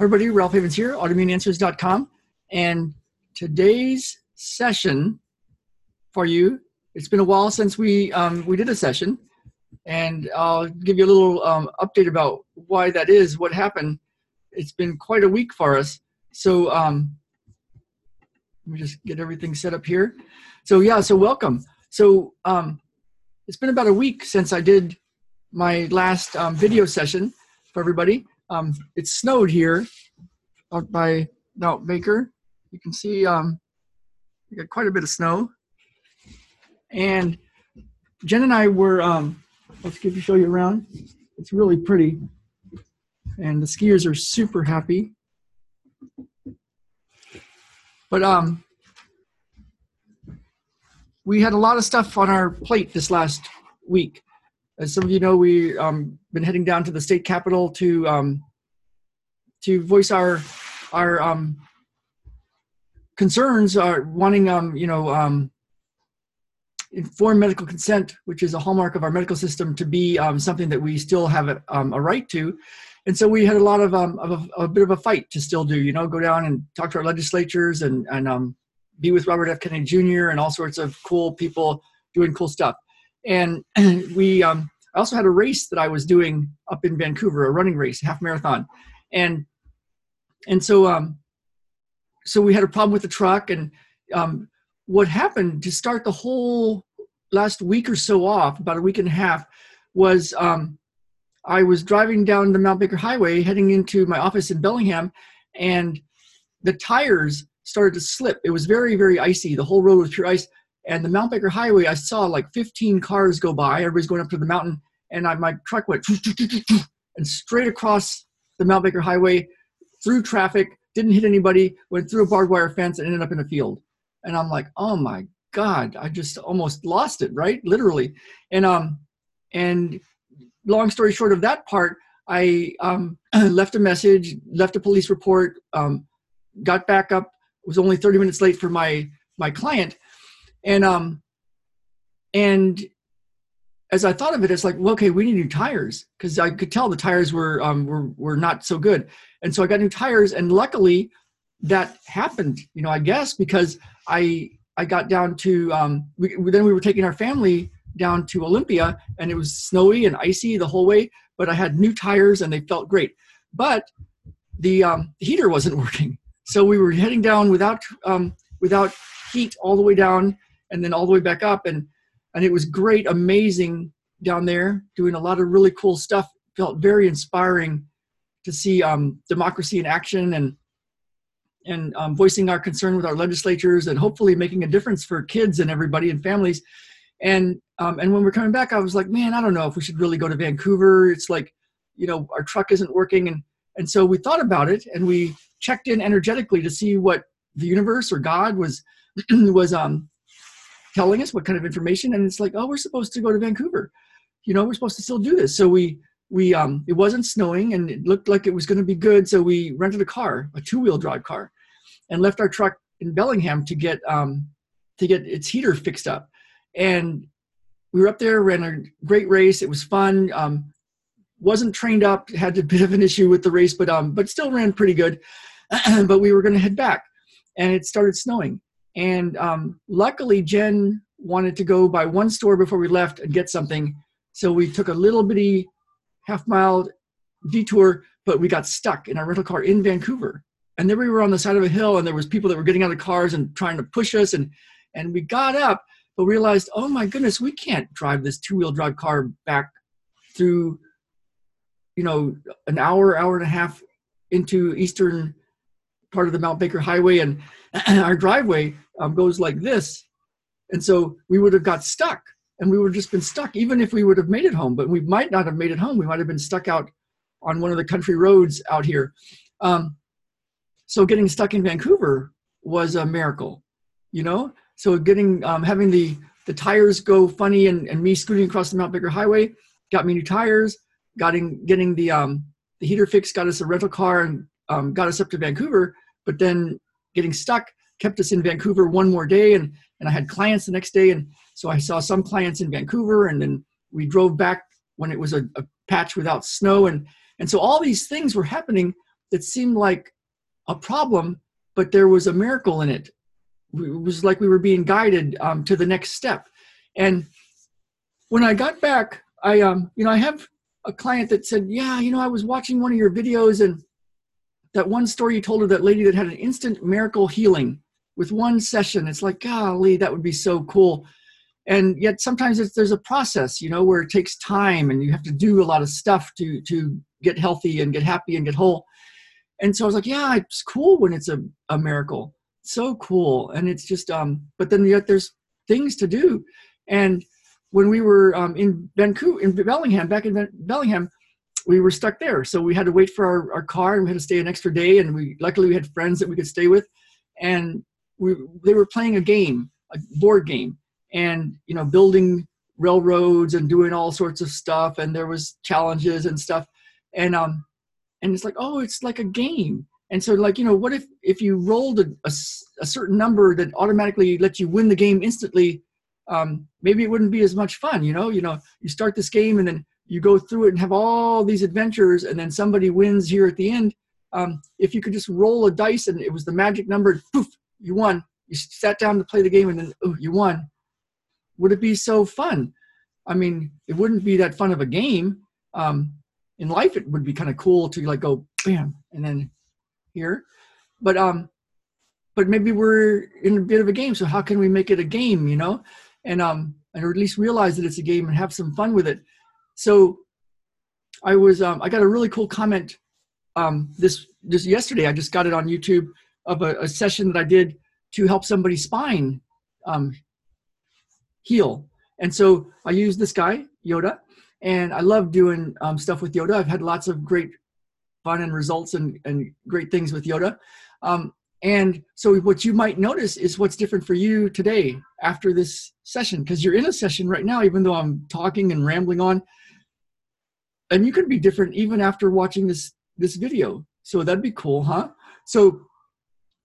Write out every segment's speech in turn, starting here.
everybody, Ralph Havens here, autoimmuneanswers.com. And today's session for you, it's been a while since we, um, we did a session. And I'll give you a little um, update about why that is, what happened. It's been quite a week for us. So um, let me just get everything set up here. So yeah, so welcome. So um, it's been about a week since I did my last um, video session for everybody. Um, it snowed here out by Mount Baker. You can see um, we got quite a bit of snow. And Jen and I were, um, let's give you show you around. It's really pretty. And the skiers are super happy. But um, we had a lot of stuff on our plate this last week. As some of you know, we um, been heading down to the state capitol to um, to voice our our um, concerns, are wanting um, you know um, informed medical consent, which is a hallmark of our medical system, to be um, something that we still have a, a right to. And so we had a lot of, of a, a, bit of a fight to still do, you know, go down and talk to our legislatures and, and be with Robert F. Kennedy Jr. and all sorts of cool people doing cool stuff. And we um, I also had a race that I was doing up in Vancouver, a running race, half marathon, and and so um, so we had a problem with the truck. And um, what happened to start the whole last week or so off, about a week and a half, was um, I was driving down the Mount Baker Highway, heading into my office in Bellingham, and the tires started to slip. It was very, very icy. The whole road was pure ice. And the Mount Baker Highway, I saw like 15 cars go by. Everybody's going up to the mountain, and I, my truck went and straight across the Mount Baker Highway, through traffic, didn't hit anybody, went through a barbed wire fence, and ended up in a field. And I'm like, oh my god, I just almost lost it, right? Literally. And um, and long story short of that part, I um, left a message, left a police report, um, got back up, was only 30 minutes late for my my client and um and as I thought of it, it's like, well, okay, we need new tires. Because I could tell the tires were um, were were not so good, and so I got new tires, and luckily that happened. You know, I guess because I I got down to um, we, then we were taking our family down to Olympia, and it was snowy and icy the whole way, but I had new tires and they felt great, but the um, heater wasn't working, so we were heading down without um, without heat all the way down and then all the way back up. And and it was great amazing down there doing a lot of really cool stuff. Felt very inspiring to see um, democracy in action and and um, voicing our concern with our legislatures and hopefully making a difference for kids and everybody and families. And um, and when we're coming back i was like man i don't know if we should really go to vancouver. It's like you know our truck isn't working. And and so we thought about it and we checked in energetically to see what the universe or god was was um telling us what kind of information and it's like oh we're supposed to go to vancouver. You know we're supposed to still do this. So we we um it wasn't snowing and it looked like it was going to be good so we rented a car a two-wheel drive car and left our truck in bellingham to get um to get its heater fixed up. And we were up there ran a great race it was fun um wasn't trained up had a bit of an issue with the race but um but still ran pretty good. But we were going to head back and it started snowing and um, luckily, Jen wanted to go by one store before we left and get something. So we took a little bitty half mile detour, but we got stuck in our rental car in Vancouver. And then we were on the side of a hill, and there was people that were getting out of cars and trying to push us. And and we got up, but realized, oh my goodness, we can't drive this two wheel drive car back through, you know, an hour, hour and a half into eastern part of the Mount Baker Highway, and our driveway um, goes like this. And so we would have got stuck and we would have just been stuck, even if we would have made it home. But we might not have made it home. We might have been stuck out on one of the country roads out here. Um, so getting stuck in Vancouver was a miracle, you know? So getting, um, having the, the tires go funny and, and me scooting across the Mount Baker Highway got me new tires, getting, getting the, um, the heater fixed, got us a rental car and um, got us up to Vancouver. But then getting stuck kept us in Vancouver one more day and, and I had clients the next day. And so I saw some clients in Vancouver and then we drove back when it was a, a patch without snow. And, and so all these things were happening that seemed like a problem, but there was a miracle in it. It was like we were being guided um, to the next step. And when I got back, I um, you know, I have a client that said, "Yeah, you know, I was watching one of your videos and that one story you told of that lady that had an instant miracle healing with one session. It's like, golly, that would be so cool." And yet sometimes there's a process, you know, where it takes time and you have to do a lot of stuff to to get healthy and get happy and get whole. And so I was like, yeah, it's cool when it's a, a miracle. So cool. And it's just um, but then yet there's things to do. And when we were um, in Vancouver, in Bellingham, back in Bellingham, we were stuck there. So we had to wait for our, our car and we had to stay an extra day. And we luckily we had friends that we could stay with. And we, they were playing a game, a board game, and you know, building railroads and doing all sorts of stuff. And there was challenges and stuff. And um, and it's like, oh, it's like a game. And so, like, you know, what if if you rolled a, a, a certain number that automatically lets you win the game instantly um, maybe it wouldn't be as much fun. You know, you know, you start this game and then you go through it and have all these adventures, and then somebody wins here at the end. Um, if you could just roll a dice and it was the magic number, poof, you won. You sat down to play the game and then you won. Would it be so fun? I mean, it wouldn't be that fun of a game. Um, in life, it would be kind of cool to like go bam and then here, but um, but maybe we're in a bit of a game. So how can we make it a game? You know, and um and or at least realize that it's a game and have some fun with it. So I was um, I got a really cool comment um, this just yesterday. I just got it on YouTube of a, a session that I did to help somebody's spine um, heal. And so I used this guy Yoda, and I love doing um, stuff with Yoda. I've had lots of great fun and results and, and great things with Yoda. Um, and so what you might notice is what's different for you today after this session, because you're in a session right now, even though I'm talking and rambling on. And you could be different even after watching this this video. So that'd be cool, huh? So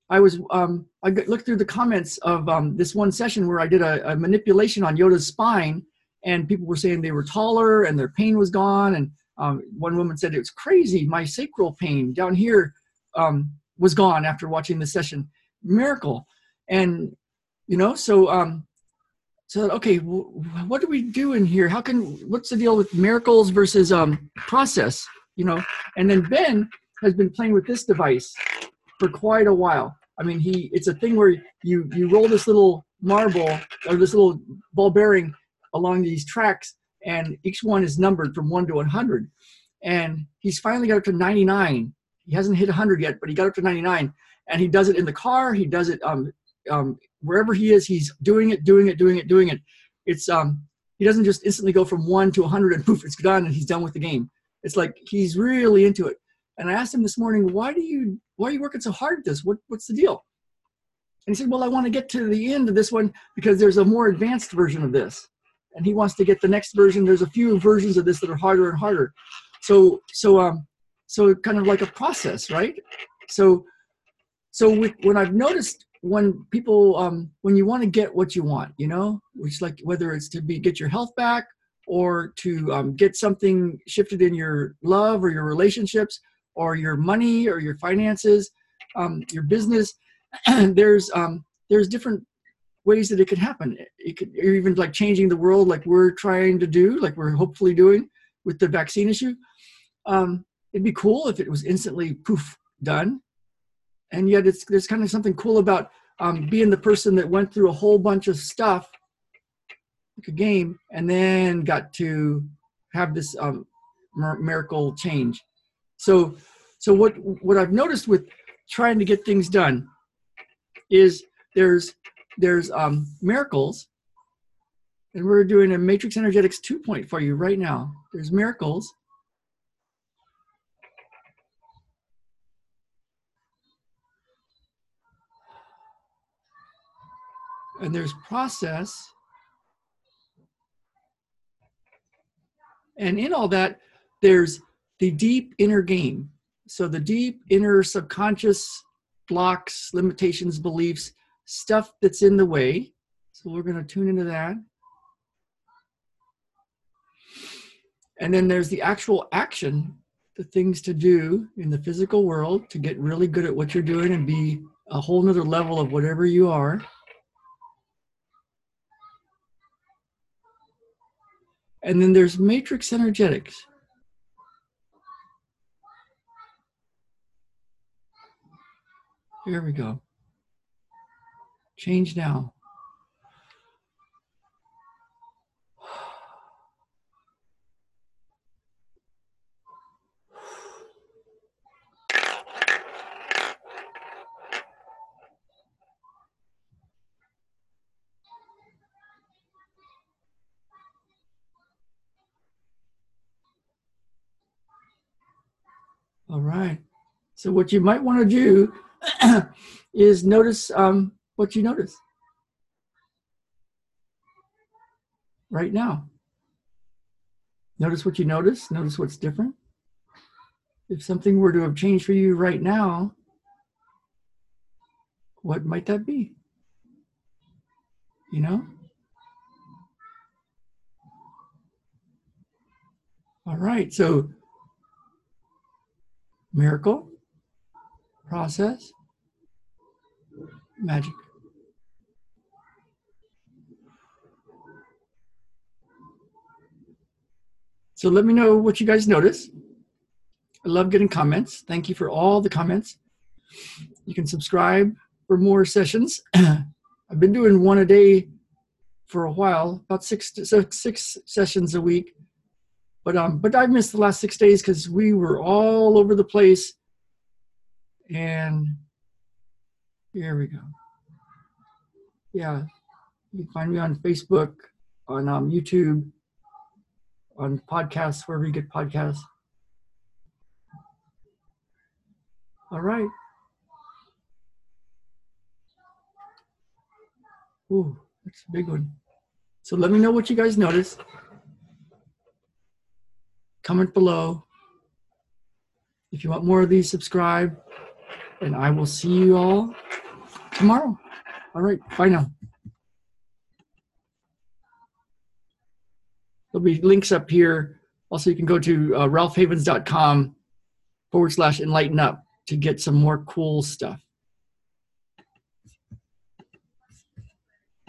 I was um, I looked through the comments of um, this one session where I did a, a, manipulation on Yoda's spine, and people were saying they were taller and their pain was gone. And um, one woman said it was crazy, my sacral pain down here um, was gone after watching the session. Miracle. And, you know, so, um, so okay, what do we do in here? How can, what's the deal with miracles versus um, process, you know? And then Ben has been playing with this device for quite a while. I mean, he, it's a thing where you, you roll this little marble or this little ball bearing along these tracks and each one is numbered from one to 100. And he's finally got up to 99 he hasn't hit 100 yet, but he got up to 99, and he does it in the car. He does it um, um, wherever he is. He's doing it, doing it, doing it, doing it. It's um, he doesn't just instantly go from one to 100 and poof, it's done, and he's done with the game. It's like he's really into it. And I asked him this morning, why do you why are you working so hard at this? What what's the deal? And he said, well, I want to get to the end of this one because there's a more advanced version of this. And he wants to get the next version. There's a few versions of this that are harder and harder. So so um so kind of like a process right so so with, when i've noticed when people um, when you want to get what you want you know which like whether it's to be get your health back or to um, get something shifted in your love or your relationships or your money or your finances um, your business there's um, there's different ways that it could happen. It could or even like changing the world like we're trying to do like we're hopefully doing with the vaccine issue. Um, it'd be cool if it was instantly poof done. And yet it's there's kind of something cool about um, being the person that went through a whole bunch of stuff like a game and then got to have this um, miracle change so so what what i've noticed with trying to get things done is there's there's um, miracles. And we're doing a matrix energetics 2 point for you right now. There's miracles. And there's process. And in all that, there's the deep inner game. So the deep inner subconscious blocks, limitations, beliefs, stuff that's in the way. So we're going to tune into that. And then there's the actual action the things to do in the physical world to get really good at what you're doing and be a whole nother level of whatever you are. And then there's matrix energetics. Here we go. Change now. All right. So what you might want to do is notice um, what you notice right now. Notice what you notice. Notice what's different. If something were to have changed for you right now, what might that be? You know? All right. So miracle, process, magic. So let me know what you guys notice. I love getting comments. Thank you for all the comments. You can subscribe for more sessions. I've been doing one a day for a while, about six six sessions a week. But um, but I've missed the last six days because we were all over the place. And here we go. Yeah, you can find me on Facebook, on um, YouTube, on podcasts, wherever you get podcasts. All right. Ooh, that's a big one. So let me know what you guys notice comment below. If you want more of these, subscribe. And I will see you all tomorrow. All right. Bye now. There'll be links up here. Also, you can go to uh, ralphhavens.com forward slash enlighten up to get some more cool stuff.